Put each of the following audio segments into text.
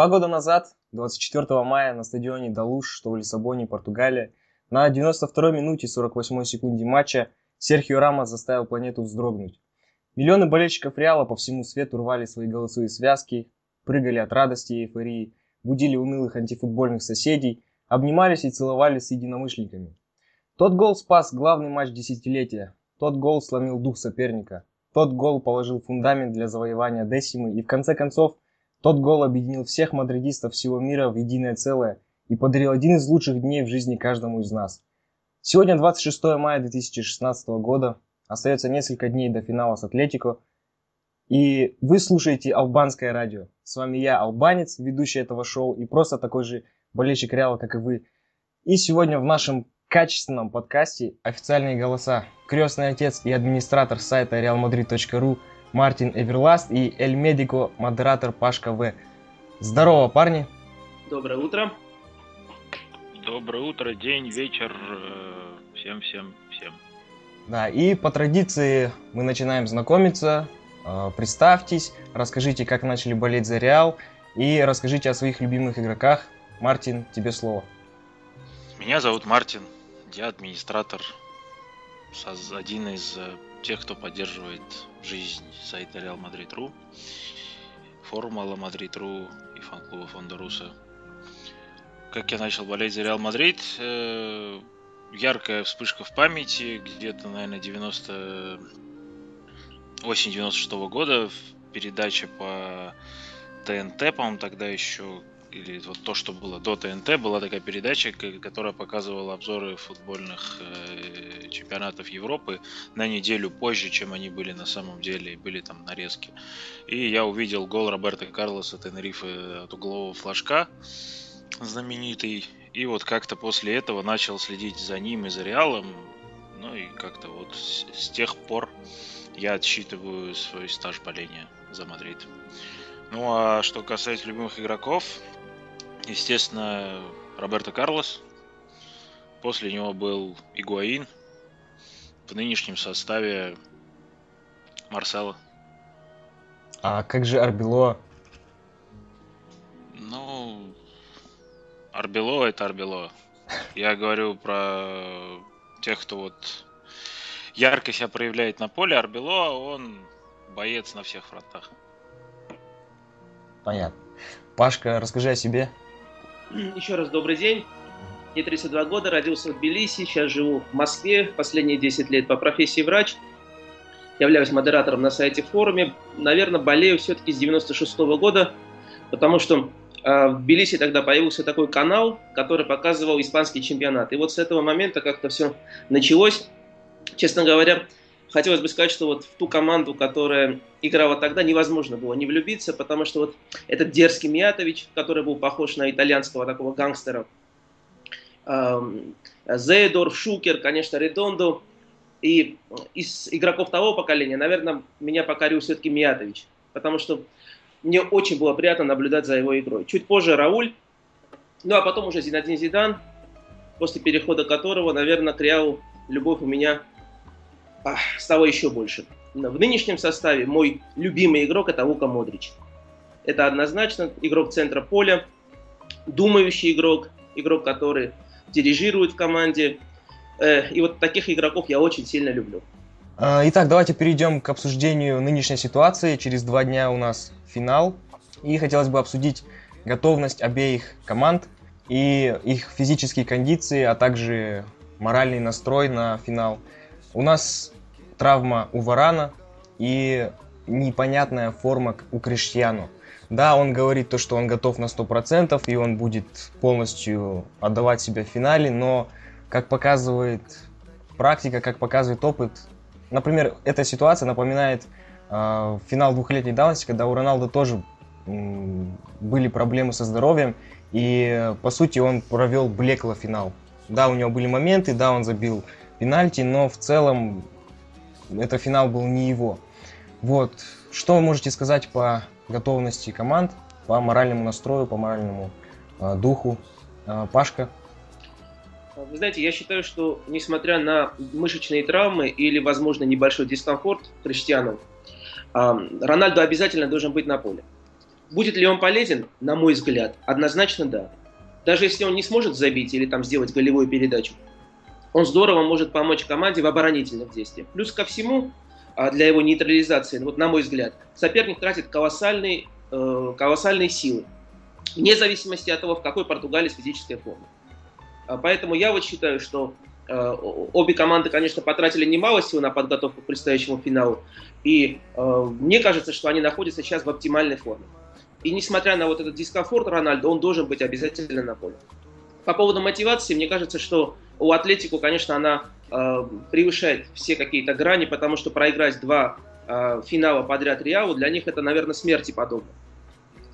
Два года назад, 24 мая, на стадионе Далуш, что в Лиссабоне, Португалия, на 92-й минуте 48 секунде матча Серхио Рамос заставил планету вздрогнуть. Миллионы болельщиков Реала по всему свету рвали свои голосовые связки, прыгали от радости и эйфории, будили унылых антифутбольных соседей, обнимались и целовались с единомышленниками. Тот гол спас главный матч десятилетия, тот гол сломил дух соперника, тот гол положил фундамент для завоевания Десимы и в конце концов тот гол объединил всех мадридистов всего мира в единое целое и подарил один из лучших дней в жизни каждому из нас. Сегодня 26 мая 2016 года, остается несколько дней до финала с Атлетико, и вы слушаете Албанское радио. С вами я, Албанец, ведущий этого шоу, и просто такой же болельщик Реала, как и вы. И сегодня в нашем качественном подкасте официальные голоса. Крестный отец и администратор сайта realmadrid.ru Мартин Эверласт и Эль Медико, модератор Пашка В. Здорово, парни! Доброе утро! Доброе утро, день, вечер, всем, всем, всем. Да, и по традиции мы начинаем знакомиться. Э, представьтесь, расскажите, как начали болеть за Реал, и расскажите о своих любимых игроках. Мартин, тебе слово. Меня зовут Мартин, я администратор, один из э, тех, кто поддерживает жизнь сайта Real Madrid.ru, форума Hala Madrid.ru и фан-клуба Фондоруса. Как я начал болеть за Реал Мадрид, э, яркая вспышка в памяти, где-то, наверное, 90... осень 96 -го года, передача по ТНТ, по-моему, тогда еще или вот то, что было до ТНТ, была такая передача, которая показывала обзоры футбольных э, чемпионатов Европы на неделю позже, чем они были на самом деле, были там нарезки. И я увидел гол Роберта Карлоса Тенерифе от углового флажка, знаменитый. И вот как-то после этого начал следить за ним и за Реалом. Ну и как-то вот с, с тех пор я отсчитываю свой стаж боления за Мадрид. Ну а что касается любимых игроков, Естественно, Роберто Карлос. После него был Игуаин. В нынешнем составе Марсела. А как же Арбело? Ну, Арбело это Арбело. Я говорю про тех, кто вот ярко себя проявляет на поле. Арбело, он боец на всех фронтах. Понятно. Пашка, расскажи о себе. Еще раз добрый день. Мне 32 года, родился в Тбилиси, сейчас живу в Москве, последние 10 лет по профессии врач. Являюсь модератором на сайте форуме. Наверное, болею все-таки с 96 -го года, потому что э, в Тбилиси тогда появился такой канал, который показывал испанский чемпионат. И вот с этого момента как-то все началось. Честно говоря, хотелось бы сказать, что вот в ту команду, которая играла тогда, невозможно было не влюбиться, потому что вот этот дерзкий Миятович, который был похож на итальянского такого гангстера, эм, Зейдорф, Шукер, конечно, Редондо, и из игроков того поколения, наверное, меня покорил все-таки Миятович, потому что мне очень было приятно наблюдать за его игрой. Чуть позже Рауль, ну а потом уже Зинадин Зидан, после перехода которого, наверное, к любовь у меня стало еще больше. В нынешнем составе мой любимый игрок это Лука Модрич. Это однозначно игрок центра поля, думающий игрок, игрок, который дирижирует в команде. Э, и вот таких игроков я очень сильно люблю. А, итак, давайте перейдем к обсуждению нынешней ситуации. Через два дня у нас финал. И хотелось бы обсудить готовность обеих команд и их физические кондиции, а также моральный настрой на финал. У нас травма у Варана и непонятная форма у Криштиану. Да, он говорит то, что он готов на 100% и он будет полностью отдавать себя в финале, но как показывает практика, как показывает опыт, например, эта ситуация напоминает э, финал двухлетней давности, когда у Роналда тоже э, были проблемы со здоровьем, и по сути он провел блекло финал. Да, у него были моменты, да, он забил пенальти, но в целом это финал был не его. Вот, что вы можете сказать по готовности команд, по моральному настрою, по моральному э, духу? Э, Пашка? Вы знаете, я считаю, что несмотря на мышечные травмы или, возможно, небольшой дискомфорт Криштиану, э, Рональдо обязательно должен быть на поле. Будет ли он полезен? На мой взгляд, однозначно да. Даже если он не сможет забить или там сделать голевую передачу, он здорово может помочь команде в оборонительных действиях. Плюс ко всему, а, для его нейтрализации, вот на мой взгляд, соперник тратит колоссальные, э, колоссальные силы, вне зависимости от того, в какой Португалии физическая форма. А, поэтому я вот считаю, что э, обе команды, конечно, потратили немало сил на подготовку к предстоящему финалу, и э, мне кажется, что они находятся сейчас в оптимальной форме. И несмотря на вот этот дискомфорт Рональдо, он должен быть обязательно на поле. По поводу мотивации, мне кажется, что у Атлетику, конечно, она э, превышает все какие-то грани, потому что проиграть два э, финала подряд Реалу, для них это, наверное, смерти подобно.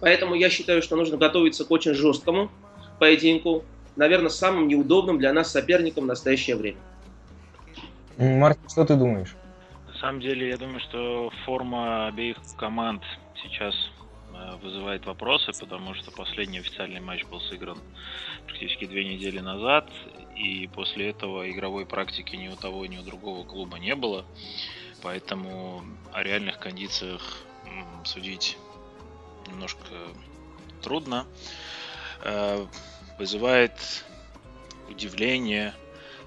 Поэтому я считаю, что нужно готовиться к очень жесткому поединку, наверное, самым неудобным для нас соперником в настоящее время. Мартин, что ты думаешь? На самом деле, я думаю, что форма обеих команд сейчас вызывает вопросы, потому что последний официальный матч был сыгран практически две недели назад, и после этого игровой практики ни у того, ни у другого клуба не было. Поэтому о реальных кондициях судить немножко трудно. Э, вызывает удивление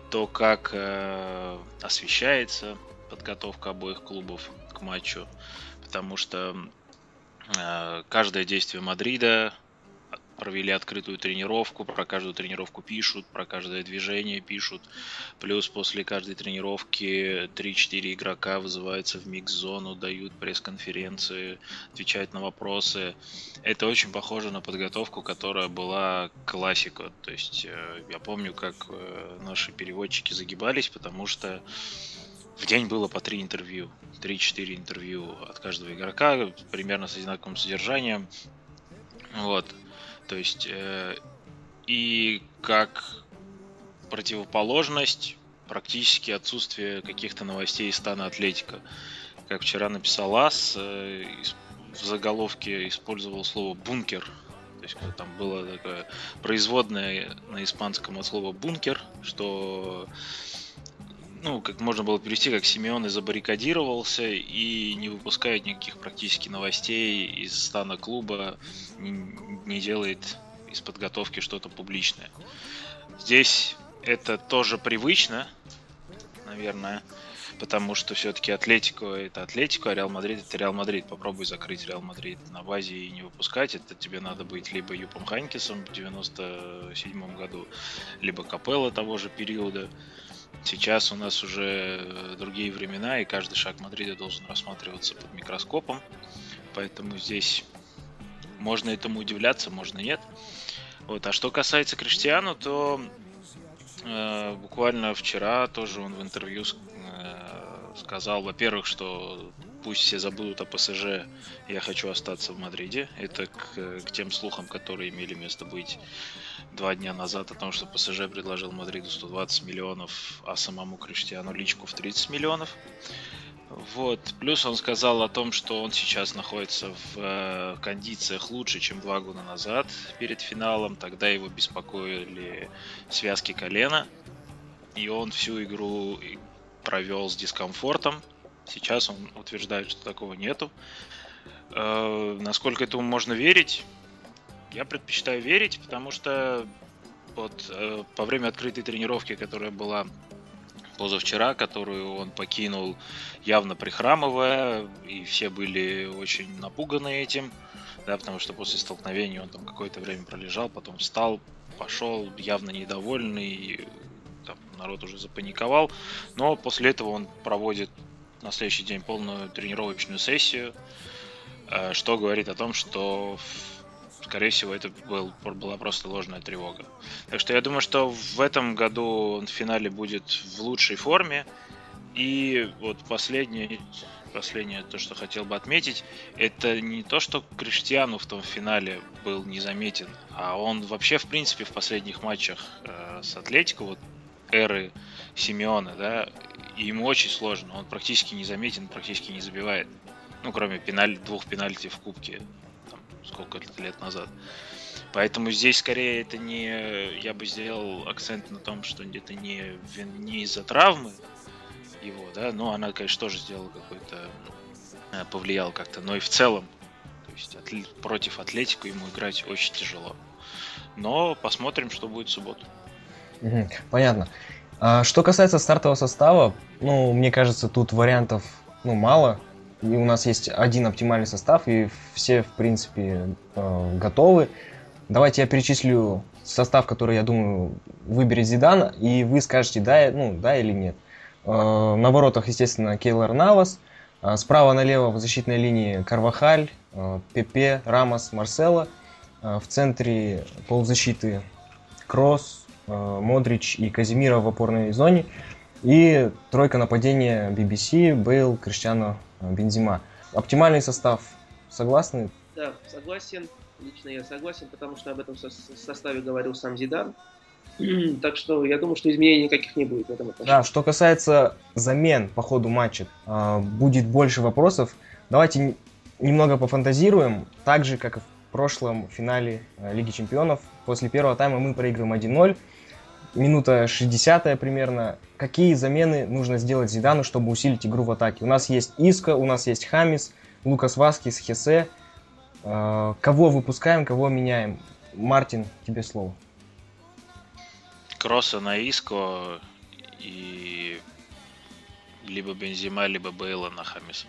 то, как э, освещается подготовка обоих клубов к матчу, потому что каждое действие Мадрида провели открытую тренировку, про каждую тренировку пишут, про каждое движение пишут. Плюс после каждой тренировки 3-4 игрока вызываются в микс-зону, дают пресс-конференции, отвечают на вопросы. Это очень похоже на подготовку, которая была классика. То есть э, я помню, как э, наши переводчики загибались, потому что в день было по три интервью, 3-4 интервью от каждого игрока, примерно с одинаковым содержанием. Вот. То есть, э, и как противоположность практически отсутствие каких-то новостей из стана Атлетика. Как вчера написал Ас, э, в заголовке использовал слово «бункер», то есть там было такое производное на испанском от слова бункер, что ну, как можно было перевести, как Симеон и забаррикадировался и не выпускает никаких практически новостей из стана клуба, не, не делает из подготовки что-то публичное. Здесь это тоже привычно, наверное, потому что все-таки Атлетико это Атлетико, а Реал Мадрид это Реал Мадрид. Попробуй закрыть Реал Мадрид на базе и не выпускать. Это тебе надо быть либо Юппом Хайнкесом в 97 году, либо Капелла того же периода. Сейчас у нас уже э, другие времена, и каждый шаг Мадрида должен рассматриваться под микроскопом. Поэтому здесь можно этому удивляться, можно нет. Вот. А что касается Криштиану, то э, буквально вчера тоже он в интервью э, сказал, во-первых, что пусть все забудут о ПСЖ, я хочу остаться в Мадриде. Это к, к тем слухам, которые имели место быть два дня назад о том, что ПСЖ предложил Мадриду 120 миллионов, а самому Криштиану личку в 30 миллионов. Вот. Плюс он сказал о том, что он сейчас находится в э, кондициях лучше, чем два года назад перед финалом. Тогда его беспокоили связки колена. И он всю игру провел с дискомфортом. Сейчас он утверждает, что такого нету. Э, насколько этому можно верить? Я предпочитаю верить, потому что вот э, по время открытой тренировки, которая была позавчера, которую он покинул явно прихрамывая, и все были очень напуганы этим, да, потому что после столкновения он там какое-то время пролежал, потом встал, пошел, явно недовольный, там, народ уже запаниковал, но после этого он проводит на следующий день полную тренировочную сессию, э, что говорит о том, что скорее всего, это был, была просто ложная тревога. Так что я думаю, что в этом году он в финале будет в лучшей форме. И вот последнее, последнее то, что хотел бы отметить, это не то, что Криштиану в том финале был незаметен, а он вообще, в принципе, в последних матчах э, с Атлетико, вот эры Симеона, да, ему очень сложно. Он практически незаметен, практически не забивает. Ну, кроме пеналь, двух пенальти в Кубке сколько лет назад. Поэтому здесь скорее это не... Я бы сделал акцент на том, что это не, не из-за травмы его, да, но она, конечно, тоже сделала какой-то... Э, повлиял как-то, но и в целом То есть атлет, против Атлетику ему играть очень тяжело. Но посмотрим, что будет в субботу. понятно. А, что касается стартового состава, ну, мне кажется, тут вариантов ну, мало. И у нас есть один оптимальный состав, и все, в принципе, э, готовы. Давайте я перечислю состав, который, я думаю, выберет Зидан, и вы скажете, да, ну, да или нет. Э, на воротах, естественно, Кейлор Навас. Э, справа налево в защитной линии Карвахаль, э, Пепе, Рамос, Марсело. В центре полузащиты Кросс, Модрич и Казимира в опорной зоне. И тройка нападения BBC, Бейл, Криштиано, Бензима. Оптимальный состав. Согласны? Да, согласен. Лично я согласен, потому что об этом составе говорил сам Зидан. Так что я думаю, что изменений никаких не будет в этом отношении. Да, что касается замен по ходу матча, а, будет больше вопросов. Давайте немного пофантазируем. Так же, как и в прошлом финале а, Лиги Чемпионов. После первого тайма мы проигрываем 1-0. Минута 60 примерно. Какие замены нужно сделать Зидану, чтобы усилить игру в атаке? У нас есть Иска, у нас есть Хамис, Лукас Васкис, Хесе. А, кого выпускаем, кого меняем? Мартин, тебе слово. Кросса на Иско и либо Бензима, либо Бейла на Хамиса.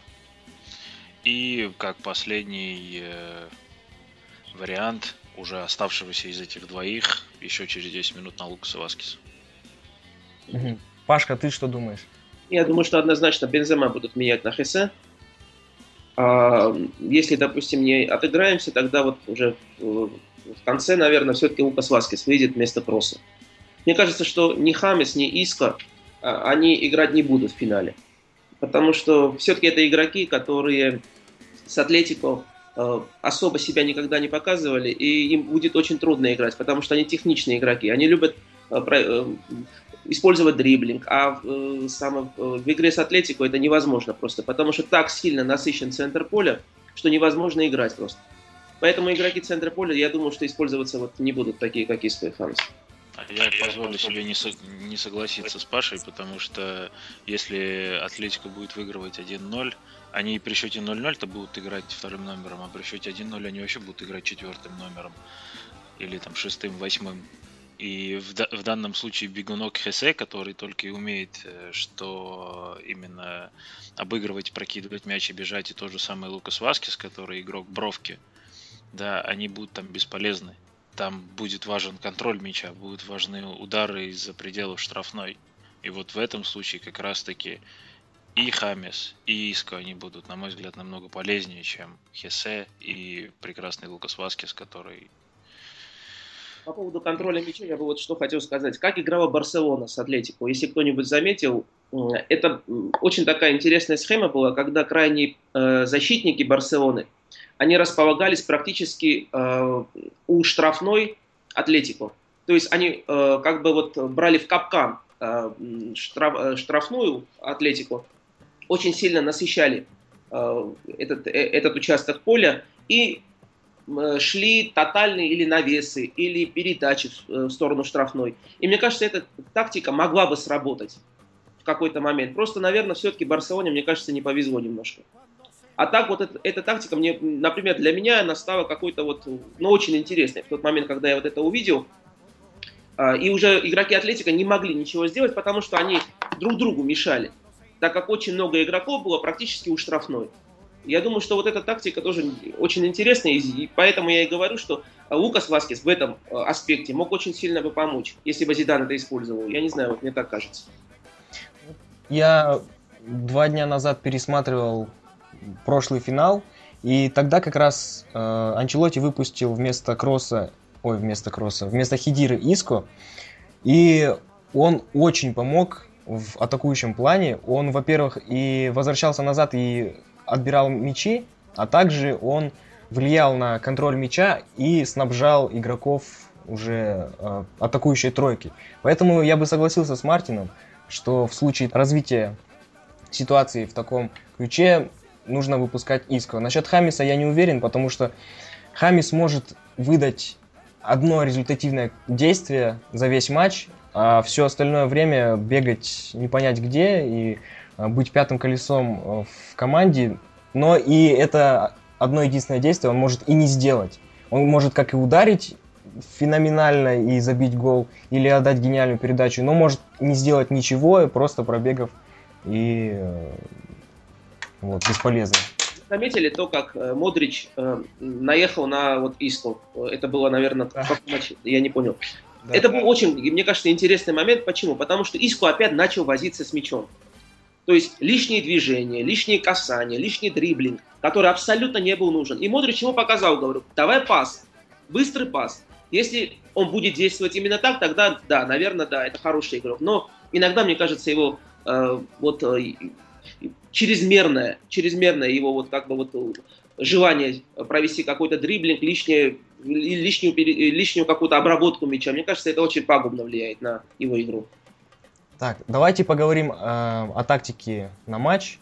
И как последний э, вариант уже оставшегося из этих двоих еще через 10 минут на Лукаса Васкиса. Угу. Пашка, ты что думаешь? Я думаю, что однозначно Бензема будут менять на Хесе. А, если, допустим, не отыграемся, тогда вот уже в конце, наверное, все-таки Лукас Васкис выйдет вместо Проса. Мне кажется, что ни Хамес, ни Иско, а, они играть не будут в финале. Потому что все-таки это игроки, которые с Атлетико особо себя никогда не показывали, и им будет очень трудно играть, потому что они техничные игроки. Они любят а, э, использовать дриблинг, а в, в игре с Атлетико это невозможно просто, потому что так сильно насыщен центр поля, что невозможно играть просто. Поэтому игроки центра поля, я думаю, что использоваться вот не будут такие, как Иско и Хамс. Я позволю себе не, со, не согласиться с Пашей, потому что если Атлетика будет выигрывать 1-0, они при счете 0-0-то будут играть вторым номером, а при счете 1-0 они вообще будут играть четвертым номером. Или там шестым, восьмым. И в, в данном случае бегунок Хесе, который только и умеет, э, что именно обыгрывать, прокидывать мяч и бежать, и тот же самый Лукас Васкис, который игрок бровки, да, они будут там бесполезны там будет важен контроль мяча, будут важны удары из-за пределов штрафной. И вот в этом случае как раз-таки и Хамес, и Иско, они будут, на мой взгляд, намного полезнее, чем Хесе и прекрасный Лукас Васкес, который... По поводу контроля мяча я бы вот что хотел сказать. Как играла Барселона с Атлетико? Если кто-нибудь заметил, это очень такая интересная схема была, когда крайние э, защитники Барселоны – они располагались практически э, у штрафной Атлетико. То есть они э, как бы вот брали в капкан э, штраф, э, штрафную Атлетику, очень сильно насыщали э, этот, э, этот участок поля и э, шли тотальные или навесы, или передачи в, сторону штрафной. И мне кажется, эта тактика могла бы сработать в какой-то момент. Просто, наверное, все-таки Барселоне, мне кажется, не повезло немножко. А так вот это, эта тактика, мне, например, для меня она стала какой-то вот, ну, очень интересной. В тот момент, когда я вот это увидел, а, и уже игроки Атлетика не могли ничего сделать, потому что они друг другу мешали, так как очень много игроков было практически у штрафной. Я думаю, что вот эта тактика тоже очень интересная, и поэтому я и говорю, что Лукас Васкес в этом а, аспекте мог очень сильно бы помочь, если бы Зидан это использовал. Я не знаю, вот мне так кажется. Я два дня назад пересматривал прошлый финал, и тогда как раз э, Анчелоти выпустил вместо Кросса, ой, вместо Кросса, вместо Хидиры Иско, и он очень помог в атакующем плане. Он, во-первых, и возвращался назад и отбирал мячи, а также он влиял на контроль мяча и снабжал игроков уже э, атакующей тройки. Поэтому я бы согласился с Мартином, что в случае развития ситуации в таком ключе нужно выпускать Иско. Насчет Хамиса я не уверен, потому что Хамис может выдать одно результативное действие за весь матч, а все остальное время бегать не понять где и а, быть пятым колесом э, в команде. Но и это одно единственное действие он может и не сделать. Он может как и ударить феноменально и забить гол, или отдать гениальную передачу, но может не сделать ничего, просто пробегав и э, вот, бесполезно. Заметили то, как э, Модрич наехал на вот Исту? Это было, наверное, каком матче? Я не понял. Да, это был очень, мне кажется, интересный момент. Почему? Потому что Иску опять начал возиться с мячом. То есть лишние движения, лишние касания, лишний дриблинг, который абсолютно не был нужен. И Модрич ему показал, говорю, давай пас, быстрый пас. Если он будет действовать именно так, тогда да, наверное, да, это хороший игрок. Но иногда, мне кажется, его э, вот э, чрезмерное, чрезмерное его вот как бы вот желание провести какой-то дриблинг, лишнее, лишнюю, лишнюю какую-то обработку мяча. Мне кажется, это очень пагубно влияет на его игру. Так, давайте поговорим э, о тактике на матч.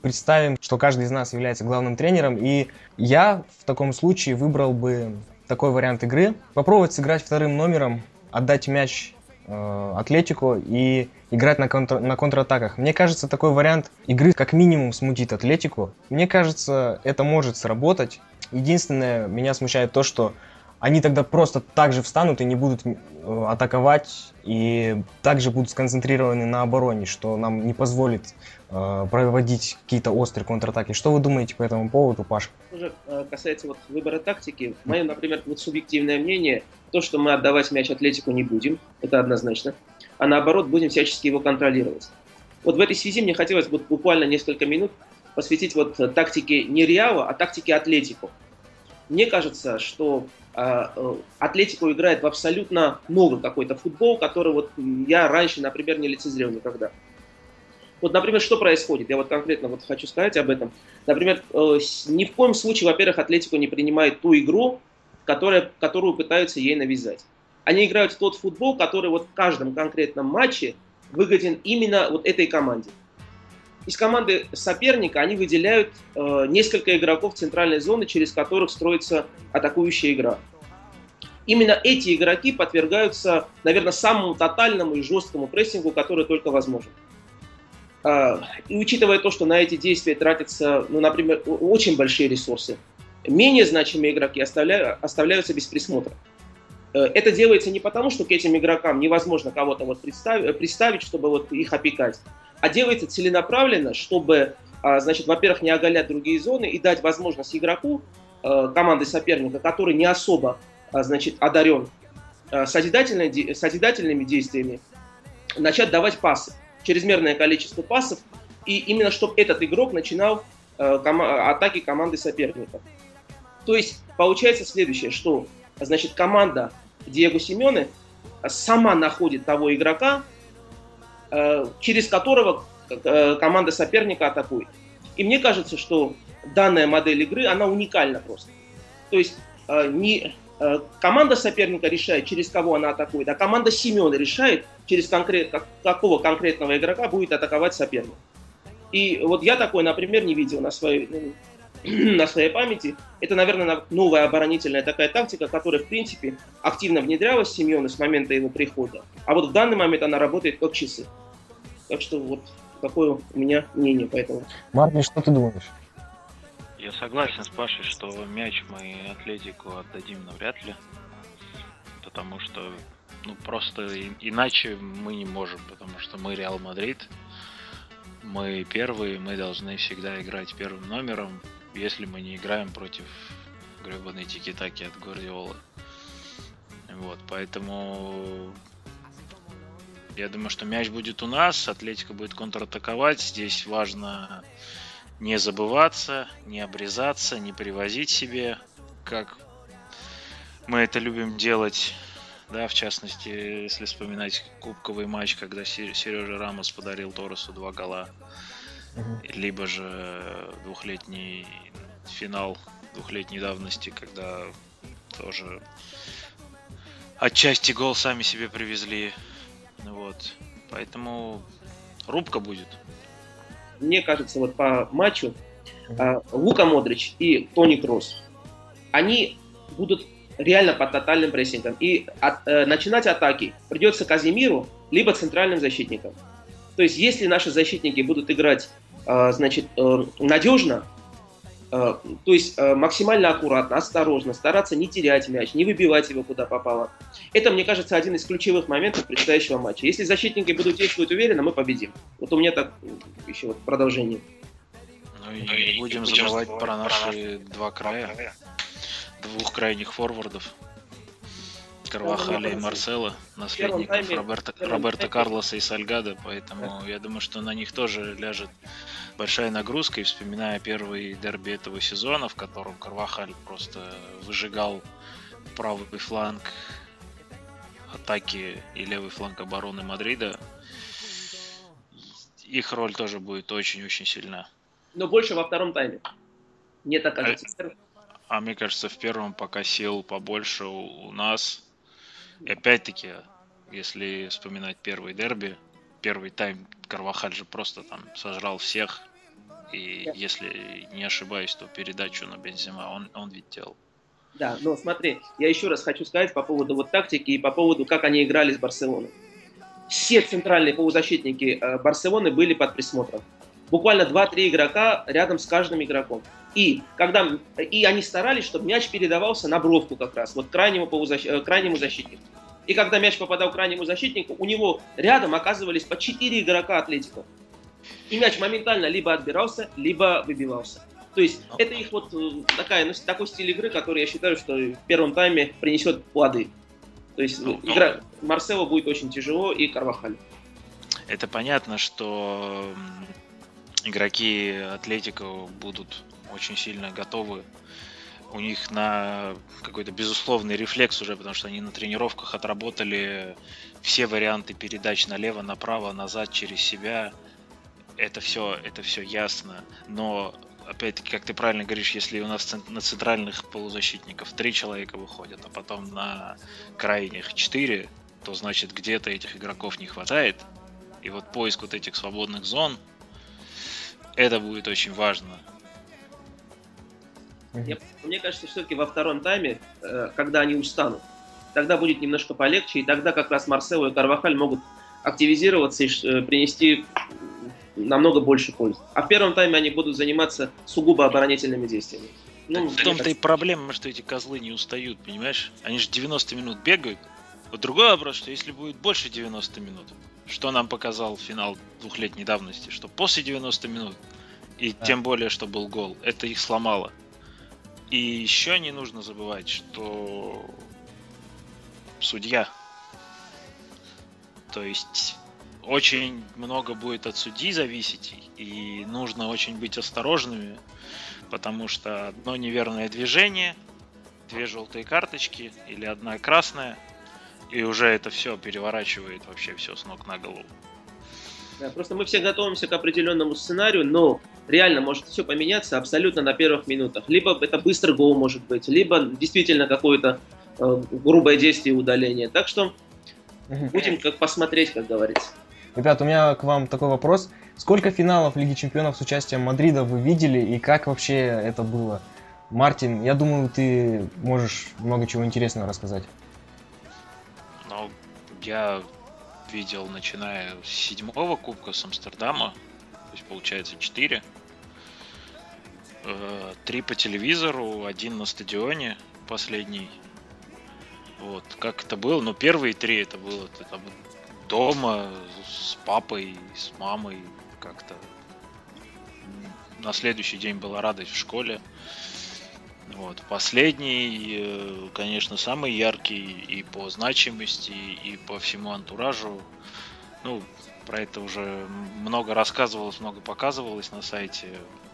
Представим, что каждый из нас является главным тренером, и я в таком случае выбрал бы такой вариант игры. Попробовать сыграть вторым номером, отдать мяч э, Атлетику и играть на, контр, на контратаках. Мне кажется, такой вариант игры как минимум смутит Атлетику. Мне кажется, это может сработать. Единственное, меня смущает то, что они тогда просто так же встанут и не будут э, атаковать, и также будут сконцентрированы на обороне, что нам не позволит э, проводить какие-то острые контратаки. Что вы думаете по этому поводу, Паш? Уже э, касается вот выбора тактики, мое, например, вот субъективное мнение, то, что мы отдавать мяч Атлетику не будем, это однозначно а наоборот будем всячески его контролировать. Вот в этой связи мне хотелось вот буквально несколько минут посвятить вот тактике не Реала, а тактике Атлетику. Мне кажется, что э, Атлетику играет в абсолютно новый какой-то футбол, который вот я раньше, например, не лицезрел никогда. Вот, например, что происходит? Я вот конкретно вот хочу сказать об этом. Например, э, ни в коем случае, во-первых, Атлетику не принимает ту игру, которая, которую пытаются ей навязать они играют в тот футбол, который вот в каждом конкретном матче выгоден именно вот этой команде. Из команды соперника они выделяют э, несколько игроков центральной зоны, через которых строится атакующая игра. Именно эти игроки подвергаются, наверное, самому тотальному и жесткому прессингу, который только возможен. Э, и учитывая то, что на эти действия тратятся, ну, например, очень большие ресурсы, менее значимые игроки оставляются без присмотра. Э, это делается не потому, что к этим игрокам невозможно кого-то вот представить, чтобы вот их опекать, а делается целенаправленно, чтобы, а, значит, во-первых, не оголять другие зоны и дать возможность игроку э, команды соперника, который не особо, а, значит, одарен созидательными действиями, начать давать пасы, чрезмерное количество пасов, и именно чтобы этот игрок начинал атаки команды соперника. То есть получается следующее, что значит, команда Диего Симены сама находит того игрока, э, через которого э, команда соперника атакует. И мне кажется, что данная модель игры, она уникальна просто. То есть э, не команда соперника решает, через кого она атакует, а команда Семена решает, через конкрет, какого конкретного игрока будет атаковать соперник. И вот я такой, например, не видел на своей, ну, на своей памяти. Это, наверное, новая оборонительная такая тактика, которая, в принципе, активно внедрялась Семеной с момента его прихода. А вот в данный момент она работает как часы. Так что вот такое у меня мнение по этому. Марвин, что ты думаешь? Я согласен с Пашей, что мяч мы Атлетику отдадим навряд ли. Потому что ну просто иначе мы не можем, потому что мы Реал Мадрид, мы первые, мы должны всегда играть первым номером, если мы не играем против гребаной тики-таки от Гвардиолы. Вот, поэтому я думаю, что мяч будет у нас, Атлетика будет контратаковать. Здесь важно не забываться, не обрезаться, не привозить себе, как мы это любим делать. Да, в частности, если вспоминать кубковый матч, когда Сережа Рамос подарил Торосу два гола либо же двухлетний финал двухлетней давности, когда тоже отчасти гол сами себе привезли. Вот. Поэтому рубка будет. Мне кажется, вот по матчу э, Лука Модрич и Тони Кросс, они будут реально под тотальным прессингом. И от, э, начинать атаки придется Казимиру, либо центральным защитникам. То есть, если наши защитники будут играть, э, значит, э, надежно, Э, то есть э, максимально аккуратно, осторожно, стараться не терять мяч, не выбивать его куда попало. Это, мне кажется, один из ключевых моментов предстоящего матча. Если защитники будут действовать уверенно, мы победим. Вот у меня так еще вот продолжение. Ну и не будем забывать про наши два края, двух крайних форвардов. Карвахаля и Марсела, наследников Роберта, Роберта Карлоса и Сальгада, поэтому я думаю, что на них тоже ляжет большая нагрузка. И вспоминая первый дерби этого сезона, в котором Карвахаль просто выжигал правый фланг атаки и левый фланг обороны Мадрида, их роль тоже будет очень-очень сильна. Но больше во втором тайме. Мне так кажется. А, а мне кажется, в первом пока сил побольше у, у нас. И опять-таки, если вспоминать первый дерби, первый тайм Карвахаль же просто там сожрал всех. И да. если не ошибаюсь, то передачу на Бензима он, он ведь делал. Да, но смотри, я еще раз хочу сказать по поводу вот тактики и по поводу, как они играли с Барселоной. Все центральные полузащитники э, Барселоны были под присмотром. Буквально 2-3 игрока рядом с каждым игроком. И, когда, и они старались, чтобы мяч передавался на бровку как раз, вот крайнему, полузащ... Э, крайнему защитнику. И когда мяч попадал к крайнему защитнику, у него рядом оказывались по 4 игрока Атлетико. И мяч моментально либо отбирался, либо выбивался. То есть ну, это их вот э, такая, ну, такой стиль игры, который я считаю, что в первом тайме принесет плоды. То есть ну, игра Марсело будет очень тяжело и Карвахаль. Это понятно, что игроки Атлетика будут очень сильно готовы. У них на какой-то безусловный рефлекс уже, потому что они на тренировках отработали все варианты передач налево, направо, назад, через себя. Это все, это все ясно. Но опять-таки, как ты правильно говоришь, если у нас на центральных полузащитников три человека выходят, а потом на крайних четыре, то значит где-то этих игроков не хватает. И вот поиск вот этих свободных зон, это будет очень важно. Я, мне кажется, все-таки во втором тайме, э, когда они устанут, тогда будет немножко полегче, и тогда как раз Марсело и Карвахаль могут активизироваться и э, принести намного больше пользы. А в первом тайме они будут заниматься сугубо оборонительными действиями. Ну, в том-то и проблема, что эти козлы не устают, понимаешь? Они же 90 минут бегают. Вот другой вопрос, что если будет больше 90 минут, что нам показал финал двухлетней давности, что после 90 минут, и а. тем более, что был гол, это их сломало. И еще не нужно забывать, что судья. То есть очень много будет от судьи зависеть, и нужно очень быть осторожными, потому что одно неверное движение, две желтые карточки или одна красная, и уже это все переворачивает вообще все с ног на голову. Да, просто мы все готовимся к определенному сценарию, но реально может все поменяться абсолютно на первых минутах. Либо это быстрый гол может быть, либо действительно какое-то э, грубое действие удаления. Так что будем как посмотреть, как говорится. Ребят, у меня к вам такой вопрос. Сколько финалов Лиги Чемпионов с участием Мадрида вы видели и как вообще это было? Мартин, я думаю, ты можешь много чего интересного рассказать. Ну, я видел, начиная с седьмого кубка с Амстердама, то есть получается четыре. Э, три по телевизору, один на стадионе, последний. Вот, как это было? Ну, первые три это было это дома с папой, с мамой как-то. На следующий день была радость в школе. Вот. Последний, э, конечно, самый яркий и по значимости, и по всему антуражу. Ну, про это уже много рассказывалось, много показывалось на сайте.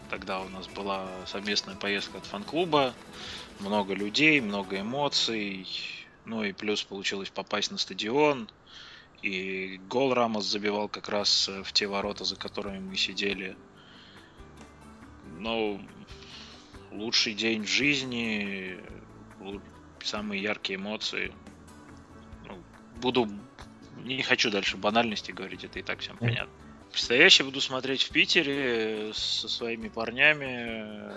Тогда у нас была совместная поездка от фан-клуба, много людей, много эмоций. Ну и плюс получилось попасть на стадион, и гол Рамос забивал как раз э, в те ворота, за которыми мы сидели. Но лучший день в жизни, самые яркие эмоции. Ну, буду... Не хочу дальше банальности говорить, это и так всем понятно. Предстоящий буду смотреть в Питере со своими парнями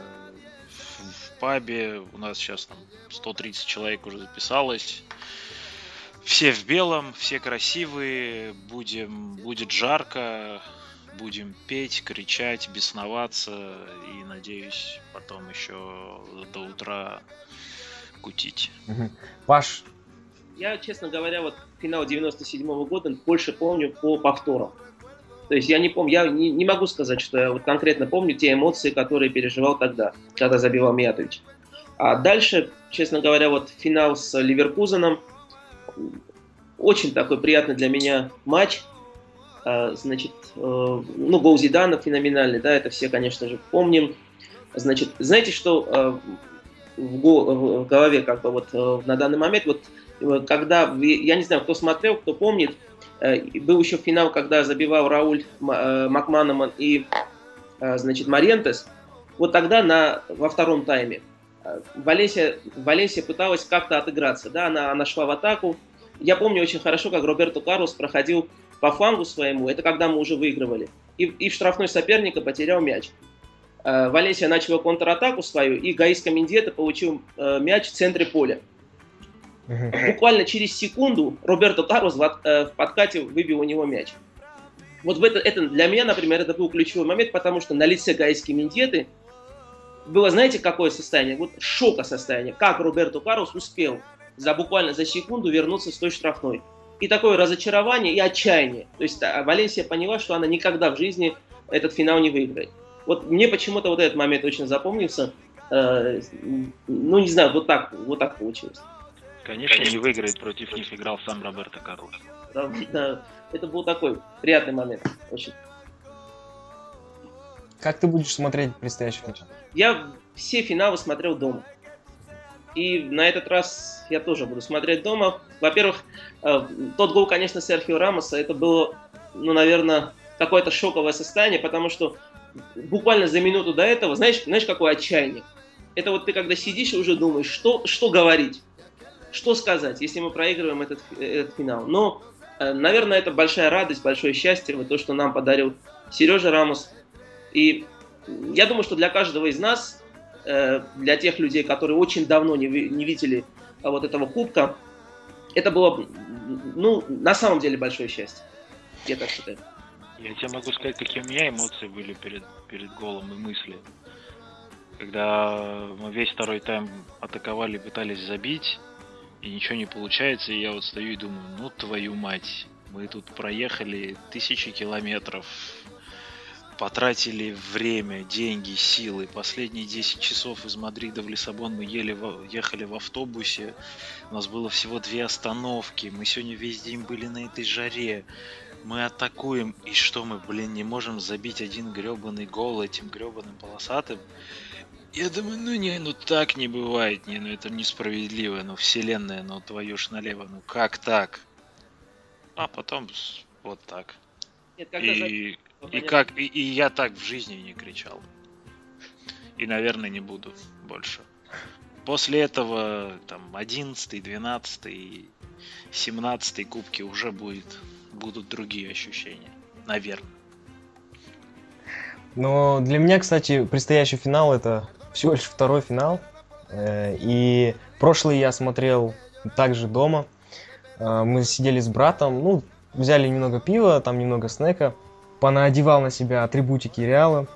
в пабе. У нас сейчас там 130 человек уже записалось. Все в белом, все красивые, будем, будет жарко, будем петь, кричать, бесноваться и, надеюсь, потом еще до утра кутить. Паш? Я, честно говоря, вот финал 97 -го года больше помню по повторам. То есть я не помню, я не, не могу сказать, что я вот конкретно помню те эмоции, которые переживал тогда, когда забивал Миятович. А дальше, честно говоря, вот финал с Ливеркузеном, очень такой приятный для меня матч. А, значит, э, ну, гол Зидана феноменальный, да, это все, конечно же, помним. Значит, знаете, что э, в голове, как бы вот э, на данный момент, вот когда, я не знаю, кто смотрел, кто помнит, был еще финал, когда забивал Рауль Макманаман и, значит, Мариентес. Вот тогда на, во втором тайме Валенсия, Валенсия пыталась как-то отыграться, да, она, она шла в атаку. Я помню очень хорошо, как Роберто Карлос проходил по флангу своему, это когда мы уже выигрывали, и, и в штрафной соперника потерял мяч. Э, Валенсия начала контратаку свою, и Гаиска Миндета получил э, мяч в центре поля. Буквально через секунду Роберто Карлос в, э, в подкате выбил у него мяч. Вот в это, это для меня, например, это был ключевой момент, потому что на лице Гаиски Миндеты было, знаете, какое состояние? Вот шока состояние. Как Роберто Карлос успел за буквально за секунду вернуться с той штрафной. И такое разочарование и отчаяние. То есть а, Валенсия поняла, что она никогда в жизни этот финал не выиграет. Вот мне почему-то вот этот момент очень запомнился. Э, ну, не знаю, вот так, вот так получилось. Конечно, не выиграет, против них играл сам Роберто Карлос. Да, да, это был такой приятный момент. Очень. Как ты будешь смотреть предстоящий матч? Я все финалы смотрел дома. И на этот раз я тоже буду смотреть дома. Во-первых, э, тот гол, конечно, Серхио Рамоса, это было, ну, наверное, какое-то шоковое состояние, потому что буквально за минуту до этого, знаешь, знаешь, какое отчаяние? Это вот ты когда сидишь и уже думаешь, что, что говорить, что сказать, если мы проигрываем этот, этот финал. Но, э, наверное, это большая радость, большое счастье, вот то, что нам подарил Сережа Рамос. И я думаю, что для каждого из нас, э, для тех людей, которые очень давно не, не видели а, вот этого кубка, это было, ну, на самом деле большое счастье. Я так считаю. Я тебе могу сказать, какие у меня эмоции были перед, перед голом и мысли. Когда мы весь второй тайм атаковали, пытались забить, и ничего не получается, и я вот стою и думаю, ну твою мать, мы тут проехали тысячи километров, потратили время, деньги, силы. Последние 10 часов из Мадрида в Лиссабон мы ели, ехали в автобусе. У нас было всего две остановки. Мы сегодня весь день были на этой жаре. Мы атакуем, и что мы, блин, не можем забить один гребаный гол этим гребаным полосатым? Я думаю, ну не, ну так не бывает, не, ну это несправедливо, ну вселенная, ну твою ж налево, ну как так? А потом вот так. Нет, и и как и, и я так в жизни не кричал. И, наверное, не буду больше. После этого там 11, 12, 17 кубки уже будет, будут другие ощущения. Наверное. Но для меня, кстати, предстоящий финал это всего лишь второй финал. Э, и прошлый я смотрел также дома. Э, мы сидели с братом, ну, взяли немного пива, там немного снека понаодевал на себя атрибутики Реала.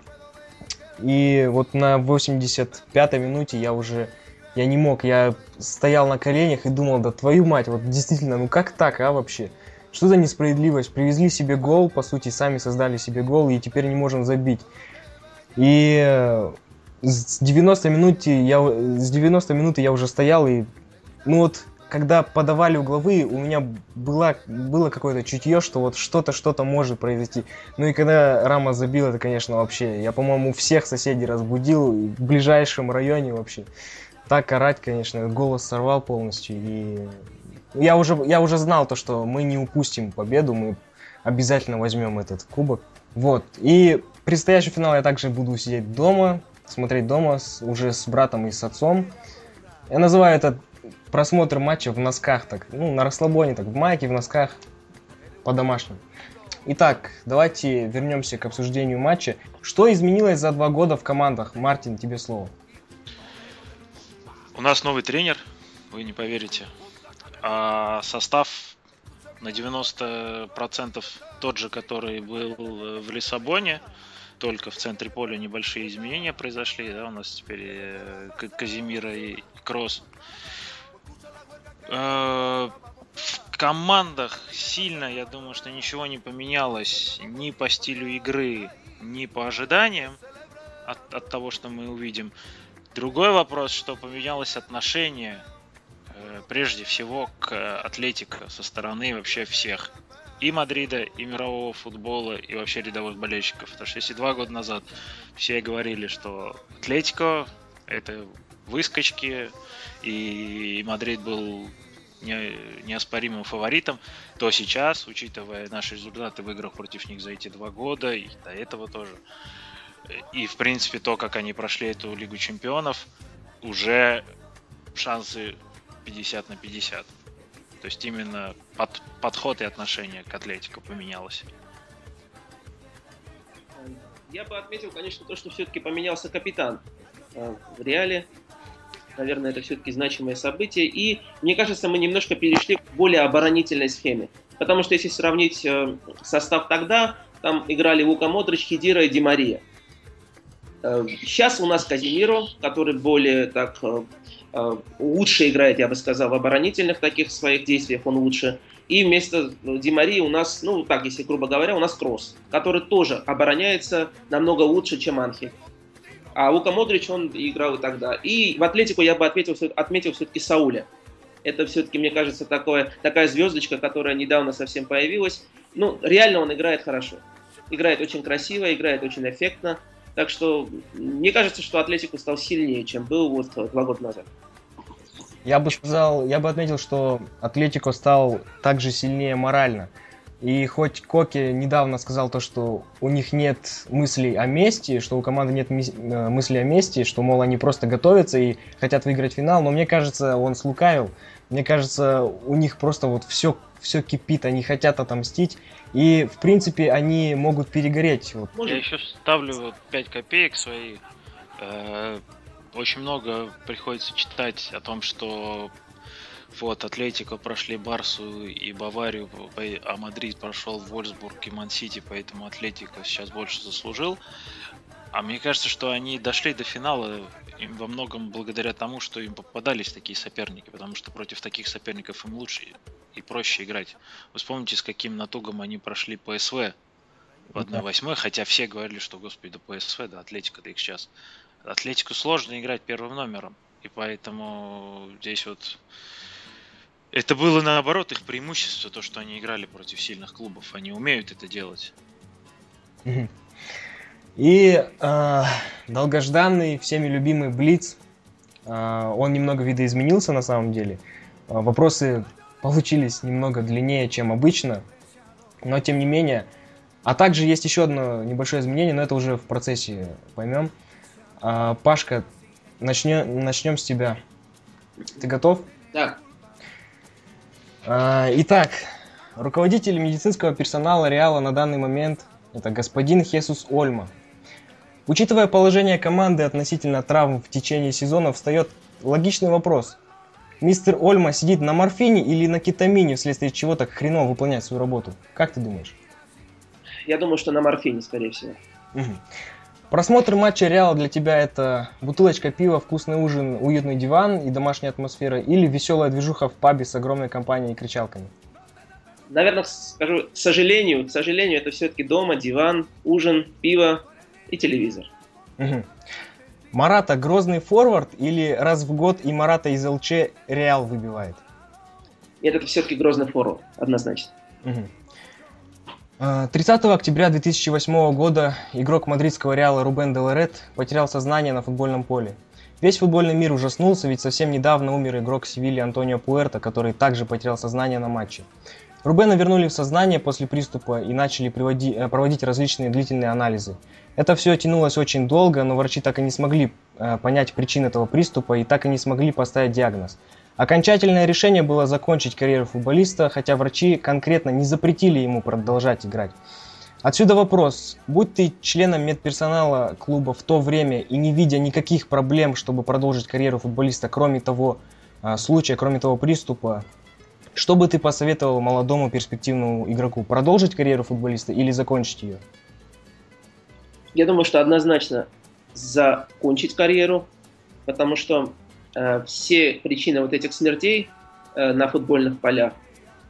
И вот на 85-й минуте я уже я не мог, я стоял на коленях и думал, да твою мать, вот действительно, ну как так, а вообще? Что за несправедливость? Привезли себе гол, по сути, сами создали себе гол, и теперь не можем забить. И э, с 90 минуты я, с 90 минуты я уже стоял, и ну вот когда подавали угловые, у меня было, было какое-то чутье, что вот что-то, что-то может произойти. Ну и когда Рама забил, это, конечно, вообще, я, по-моему, всех соседей разбудил в ближайшем районе вообще. Так орать, конечно, голос сорвал полностью. И я уже, я уже знал то, что мы не упустим победу, мы обязательно возьмем этот кубок. Вот. И предстоящий финал я также буду сидеть дома, смотреть дома с, уже с братом и с отцом. Я называю это просмотр матча в носках, так, ну, на расслабоне, так, в майке, в носках, по-домашнему. Итак, давайте вернемся к обсуждению матча. Что изменилось за два года в командах? Мартин, тебе слово. У нас новый тренер, вы не поверите. А состав на 90% тот же, который был в Лиссабоне, только в центре поля небольшие изменения произошли, да, у нас теперь э, Казимира и Кросс. Э, в командах сильно, я думаю, что ничего не поменялось ни по стилю игры, ни по ожиданиям от, от того, что мы увидим. Другой вопрос, что поменялось отношение э, прежде всего к Атлетико со стороны вообще всех. И Мадрида, и мирового футбола, и вообще рядовых болельщиков. Потому что если два года назад все говорили, что Атлетико это выскочки, и Мадрид был не, неоспоримым фаворитом, то сейчас, учитывая наши результаты в играх против них за эти два года, и до этого тоже, и, в принципе, то, как они прошли эту Лигу Чемпионов, уже шансы 50 на 50. То есть именно под, подход и отношение к Атлетику поменялось. Я бы отметил, конечно, то, что все-таки поменялся капитан э, в Реале. Наверное, это все-таки значимое событие. И мне кажется, мы немножко перешли к более оборонительной схеме. Потому что если сравнить э, состав тогда, там играли Лука Модрич, Хидира и Ди Мария. Сейчас у нас Казимиро, который более так э, э, лучше играет, я бы сказал, в оборонительных таких своих действиях, он лучше. И вместо Ди Марии у нас, ну так, если грубо говоря, у нас Кросс, который тоже обороняется намного лучше, чем Анхель. А Лука Модрич, он играл и тогда. И в Атлетику я бы отметил, отметил все-таки Сауля. Это все-таки, мне кажется, такое, такая звездочка, которая недавно совсем появилась. Ну, реально он играет хорошо. Играет очень красиво, играет очень эффектно. Так что мне кажется, что Атлетику стал сильнее, чем был вот два года назад. Я бы сказал, я бы отметил, что Атлетико стал также сильнее морально. И хоть Коки недавно сказал то, что у них нет мыслей о мести, что у команды нет э, мыслей о мести, что, мол, они просто готовятся и хотят выиграть финал, но мне кажется, он слукавил. Мне кажется, у них просто вот все, все кипит, они хотят отомстить. И, в принципе, они могут перегореть. Вот. Я еще ставлю вот 5 копеек свои. Э, очень много приходится читать о том, что вот, Атлетико прошли Барсу и Баварию, а Мадрид прошел Вольсбург и Мансити, поэтому Атлетико сейчас больше заслужил. А мне кажется, что они дошли до финала им во многом благодаря тому, что им попадались такие соперники, потому что против таких соперников им лучше и проще играть. Вы вспомните, с каким натугом они прошли ПСВ в 1-8, хотя все говорили, что, господи, да ПСВ, да Атлетика, да их сейчас. Атлетику сложно играть первым номером, и поэтому здесь вот это было наоборот их преимущество, то, что они играли против сильных клубов. Они умеют это делать. И э, долгожданный, всеми любимый Блиц, э, он немного видоизменился на самом деле. Э, вопросы получились немного длиннее, чем обычно, но тем не менее. А также есть еще одно небольшое изменение, но это уже в процессе поймем. А, Пашка, начнем, начнем с тебя. Ты готов? Да. А, итак, руководитель медицинского персонала Реала на данный момент это господин Хесус Ольма. Учитывая положение команды относительно травм в течение сезона, встает логичный вопрос. Мистер Ольма сидит на морфине или на кетамине, вследствие чего так хреново выполняет свою работу? Как ты думаешь? Я думаю, что на морфине, скорее всего. Угу. Просмотр матча Реала для тебя это бутылочка пива, вкусный ужин, уютный диван и домашняя атмосфера или веселая движуха в пабе с огромной компанией и кричалками? Наверное, скажу, к сожалению, к сожалению, это все-таки дома, диван, ужин, пиво и телевизор. Угу. Марата грозный форвард или раз в год и Марата из ЛЧ Реал выбивает? Нет, это все-таки грозный форвард, однозначно. Угу. 30 октября 2008 года игрок мадридского Реала Рубен Деларет потерял сознание на футбольном поле. Весь футбольный мир ужаснулся, ведь совсем недавно умер игрок Севильи Антонио Пуэрто, который также потерял сознание на матче. Рубена вернули в сознание после приступа и начали приводи, э, проводить различные длительные анализы. Это все тянулось очень долго, но врачи так и не смогли э, понять причин этого приступа и так и не смогли поставить диагноз. Окончательное решение было закончить карьеру футболиста, хотя врачи конкретно не запретили ему продолжать играть. Отсюда вопрос, будь ты членом медперсонала клуба в то время и не видя никаких проблем, чтобы продолжить карьеру футболиста, кроме того э, случая, кроме того приступа, Что бы ты посоветовал молодому перспективному игроку? Продолжить карьеру футболиста или закончить ее? Я думаю, что однозначно закончить карьеру, потому что все причины вот этих смертей э, на футбольных полях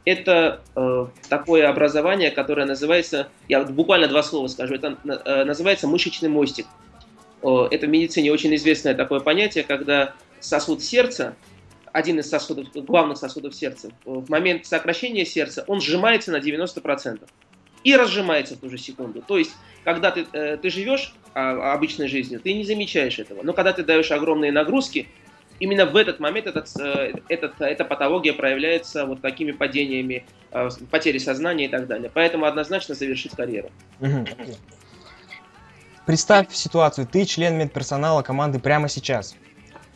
это э, такое образование, которое называется, я буквально два слова скажу, это э, называется мышечный мостик. Э, это в медицине очень известное такое понятие, когда сосуд сердца, один из сосудов, главных сосудов сердца, в момент сокращения сердца он сжимается на 90% и разжимается в ту же секунду. То есть, когда ты, э, ты живешь а, обычной жизнью, ты не замечаешь этого. Но когда ты даешь огромные нагрузки, именно в этот момент этот, э, этот, эта патология проявляется вот такими падениями, э, потери сознания и так далее. Поэтому однозначно завершить карьеру. Представь ситуацию, ты член медперсонала команды прямо сейчас.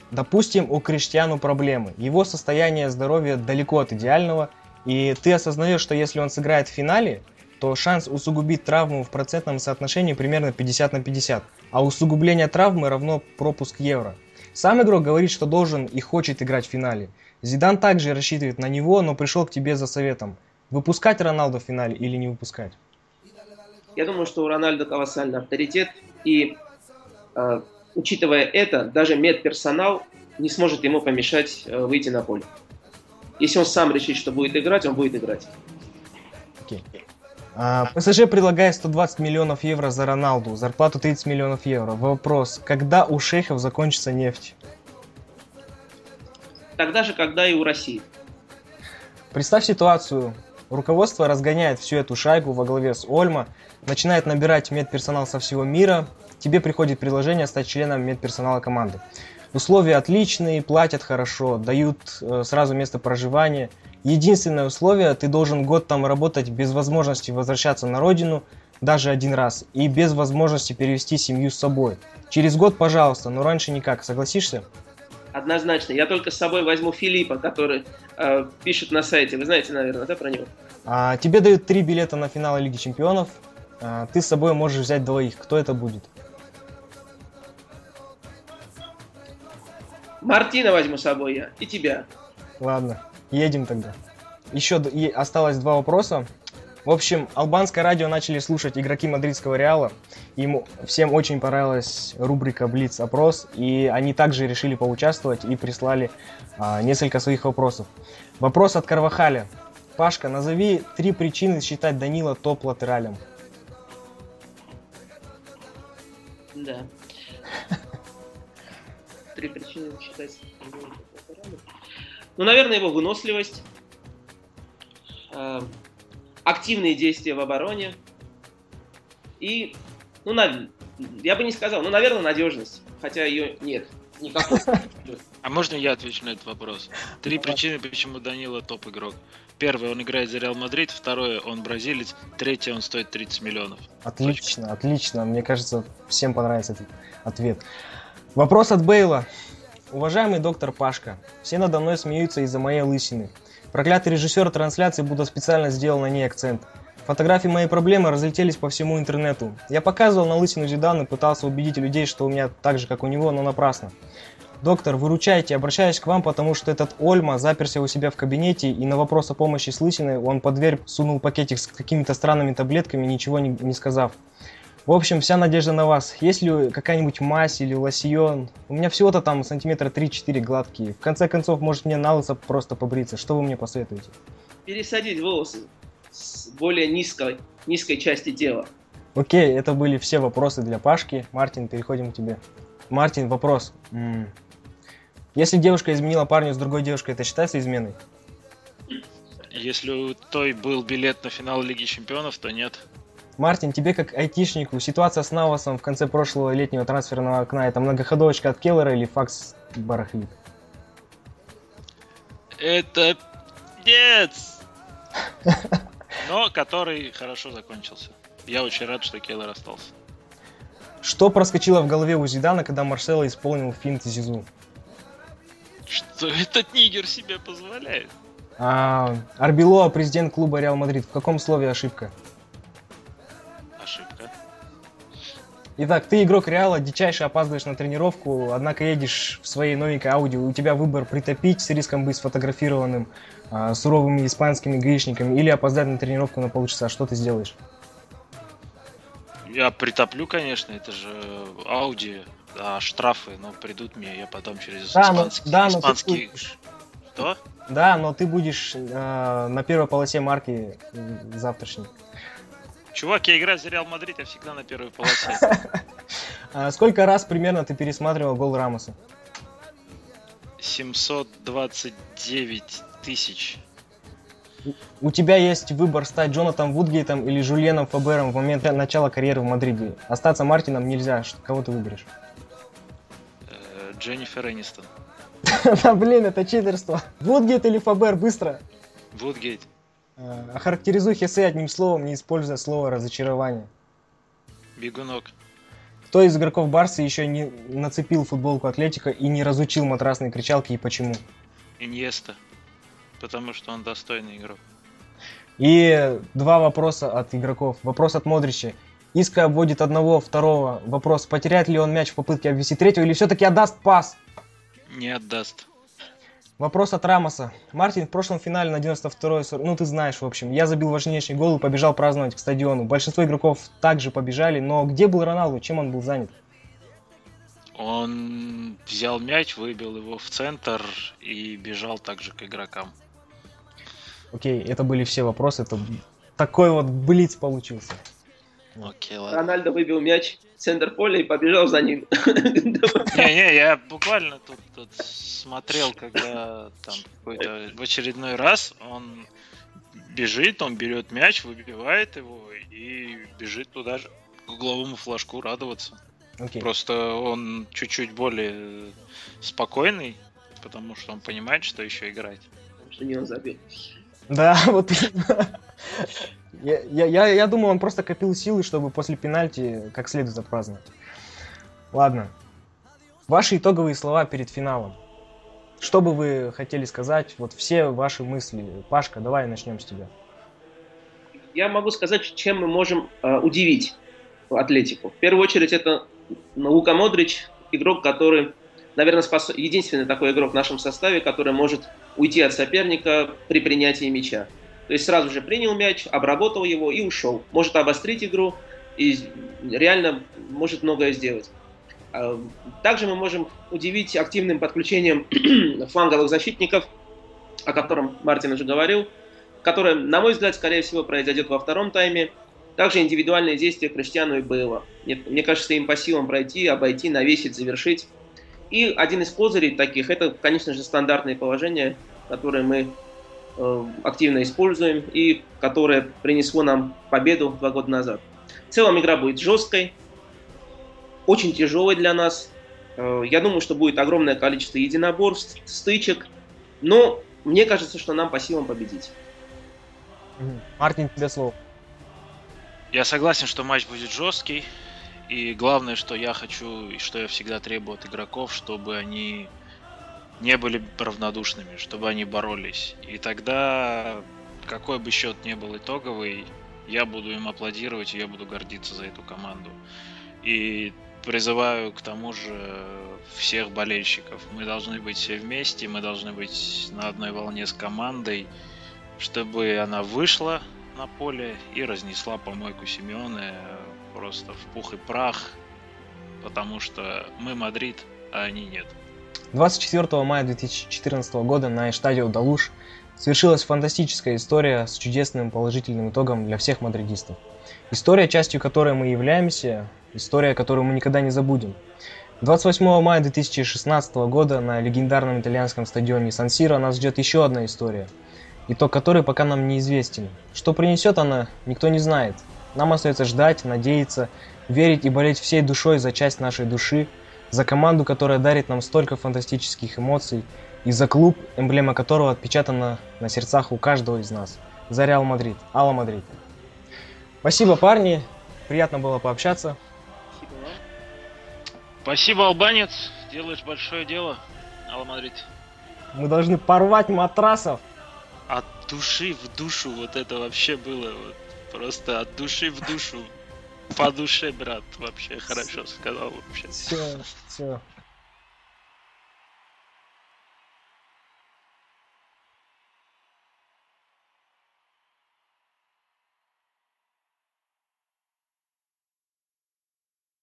Допустим, у Криштиану проблемы. Его состояние здоровья далеко от идеального, и ты осознаешь, что если он сыграет в финале, то шанс усугубить травму в процентном соотношении примерно 50 на 50, а усугубление травмы равно пропуск евро – сам игрок говорит, что должен и хочет играть в финале. Зидан также рассчитывает на него, но пришел к тебе за советом. Выпускать Роналду в финале или не выпускать? Я думаю, что у Рональда колоссальный авторитет. И э, учитывая это, даже медперсонал не сможет ему помешать э, выйти на поле. Если он сам решит, что будет играть, он будет играть. Okay. А, ПСЖ предлагает 120 миллионов евро за Роналду, зарплату 30 миллионов евро. Вопрос, когда у шейхов закончится нефть? Тогда же, когда и у России. Представь ситуацию. Руководство разгоняет всю эту шайку во главе с Ольма, начинает набирать медперсонал со всего мира. Тебе приходит предложение стать членом медперсонала команды. Условия отличные, платят хорошо, дают э, сразу место проживания – Единственное условие, ты должен год там работать без возможности возвращаться на родину даже один раз и без возможности перевести семью с собой. Через год, пожалуйста, но раньше никак. Согласишься? Однозначно. Я только с собой возьму Филиппа, который э, пишет на сайте. Вы знаете, наверное, да, про него? А, тебе дают три билета на финал Лиги Чемпионов. А, ты с собой можешь взять двоих. Кто это будет? Мартина возьму с собой я. И тебя. Ладно. Едем тогда. Еще осталось два вопроса. В общем, албанское радио начали слушать игроки мадридского Реала. Им всем очень понравилась рубрика Блиц опрос, и они также решили поучаствовать и прислали а, несколько своих вопросов. Вопрос от Карвахаля. Пашка, назови три причины считать Данила топ-латералем. Да. Три причины считать. Ну, наверное, его выносливость, э, активные действия в обороне и, ну, на, я бы не сказал, ну, наверное, надежность, хотя ее нет. Никакой. А можно я отвечу на этот вопрос? Три причины, почему Данила топ-игрок. Первое, он играет за Реал Мадрид. Второе, он бразилец. Третье, он стоит 30 миллионов. Отлично, Точка. отлично. Мне кажется, всем понравится этот ответ. Вопрос от Бейла. Уважаемый доктор Пашка, все надо мной смеются из-за моей лысины. Проклятый режиссер трансляции будто специально сделал на ней акцент. Фотографии моей проблемы разлетелись по всему интернету. Я показывал на лысину Зидана, пытался убедить людей, что у меня так же, как у него, но напрасно. Доктор, выручайте, обращаюсь к вам, потому что этот Ольма заперся у себя в кабинете, и на вопрос о помощи с лысиной он под дверь сунул пакетик с какими-то странными таблетками, ничего не, не сказав. В общем, вся надежда на вас. Есть ли какая-нибудь мазь или лосьон? У меня всего-то там сантиметра 3-4 гладкие. В конце концов, может мне на лысо просто побриться. Что вы мне посоветуете? Пересадить волосы с более низкой, низкой части тела. Окей, это были все вопросы для Пашки. Мартин, переходим к тебе. Мартин, вопрос. Если девушка изменила парню с другой девушкой, это считается изменой? Если у той был билет на финал Лиги Чемпионов, то нет. Мартин, тебе как айтишнику, ситуация с Навасом в конце прошлого летнего трансферного окна, это многоходовочка от Келлера или факс барахлит? Это нет! Но который хорошо закончился. Я очень рад, что Кейлор остался. Что проскочило в голове у Зидана, когда Марсело исполнил финт Зизу? Что этот нигер себе позволяет? А, Арбелоа, президент клуба Реал Мадрид. В каком слове ошибка? Итак, ты игрок Реала, дичайше опаздываешь на тренировку, однако едешь в своей новенькой Ауди, у тебя выбор притопить с риском быть сфотографированным а, суровыми испанскими гаишниками или опоздать на тренировку на полчаса. Что ты сделаешь? Я притоплю, конечно, это же Ауди, а штрафы, но придут мне, я потом через Да, но, испанский... да, но ты Что? да, но ты будешь э, на первой полосе марки завтрашней. Чувак, я играю за Реал Мадрид, я всегда на первой полосе. А сколько раз примерно ты пересматривал гол Рамоса? 729 тысяч. У тебя есть выбор стать Джонатаном Вудгейтом или Жульеном Фабером в момент начала карьеры в Мадриде. Остаться Мартином нельзя. Кого ты выберешь? Э, Дженнифер Энистон. Да блин, это читерство. Вудгейт или Фабер, быстро. Вудгейт. Э, Охарактеризуй Хесе одним словом, не используя слово разочарование. Бегунок. Кто из игроков Барса еще не нацепил футболку Атлетика и не разучил матрасные кричалки и почему? Иньеста. Потому что он достойный игрок. И два вопроса от игроков. Вопрос от Модрича. Иска обводит одного, второго. Вопрос, потеряет ли он мяч в попытке обвести третьего или все-таки отдаст пас? Не отдаст. Вопрос от Рамоса. Мартин в прошлом финале на 92-й, сор- ну ты знаешь, в общем, я забил важнейший гол и побежал праздновать к стадиону. Большинство игроков также побежали, но где был Роналду, чем он был занят? Он взял мяч, выбил его в центр и бежал также к игрокам. Окей, это были все вопросы, это такой вот блиц получился. Окей, ладно. Рональдо выбил мяч в центр поля и побежал за ним. Не-не, я буквально тут, тут смотрел, когда там какой-то в очередной раз он бежит, он берет мяч, выбивает его и бежит туда же к угловому флажку радоваться. Окей. Просто он чуть-чуть более спокойный, потому что он понимает, что еще играть. Что не он забил. Да, вот именно. Я, я, я, я думаю, он просто копил силы, чтобы после пенальти как следует отпраздновать. Ладно. Ваши итоговые слова перед финалом. Что бы вы хотели сказать? Вот все ваши мысли. Пашка, давай начнем с тебя. Я могу сказать, чем мы можем э, удивить Атлетику. В первую очередь это Лука Модрич, игрок, который, наверное, спос... единственный такой игрок в нашем составе, который может уйти от соперника при принятии мяча. То есть сразу же принял мяч, обработал его и ушел. Может обострить игру и реально может многое сделать. А, Также мы можем удивить активным подключением фланговых защитников, о котором Мартин уже говорил, которое, на мой взгляд, скорее всего, произойдет во втором тайме. Также индивидуальные действия Криштиану и Бейла. Мне, мне кажется, им по силам пройти, обойти, навесить, завершить. И один из козырей таких, это, конечно же, стандартные положения, которые мы активно используем и которое принесло нам победу два года назад. В целом игра будет жесткой, очень тяжелой для нас. Э, я думаю, что будет огромное количество единоборств, стычек, но мне кажется, что нам по силам победить. Мартин, тебе слово. Я согласен, что матч будет жесткий. И главное, что я хочу, и что я всегда требую от игроков, чтобы они не были равнодушными, чтобы они боролись. И тогда, какой бы счет ни был итоговый, я буду им аплодировать, и я буду гордиться за эту команду. И призываю к тому же всех болельщиков. Мы должны быть все вместе, мы должны быть на одной волне с командой, чтобы она вышла на поле и разнесла помойку Симеоне просто в пух и прах, потому что мы Мадрид, а они нет. 24 мая 2014 года на Эштадио Далуш свершилась фантастическая история с чудесным положительным итогом для всех мадридистов. История, частью которой мы являемся, история, которую мы никогда не забудем. 28 мая 2016 года на легендарном итальянском стадионе Сан-Сиро нас ждет еще одна история, итог которой пока нам неизвестен. Что принесет она, никто не знает. Нам остается ждать, надеяться, верить и болеть всей душой за часть нашей души, за команду, которая дарит нам столько фантастических эмоций, и за клуб, эмблема которого отпечатана на сердцах у каждого из нас. За Реал Мадрид. Hala Madrid. Спасибо, парни. Приятно было пообщаться. Спасибо вам. Спасибо, албанец, делаешь большое дело, Hala Madrid. Мы должны порвать матрасов. От души в душу вот это вообще было, вот, просто от души в душу. По душе, брат, вообще хорошо сказал вообще. Все, все.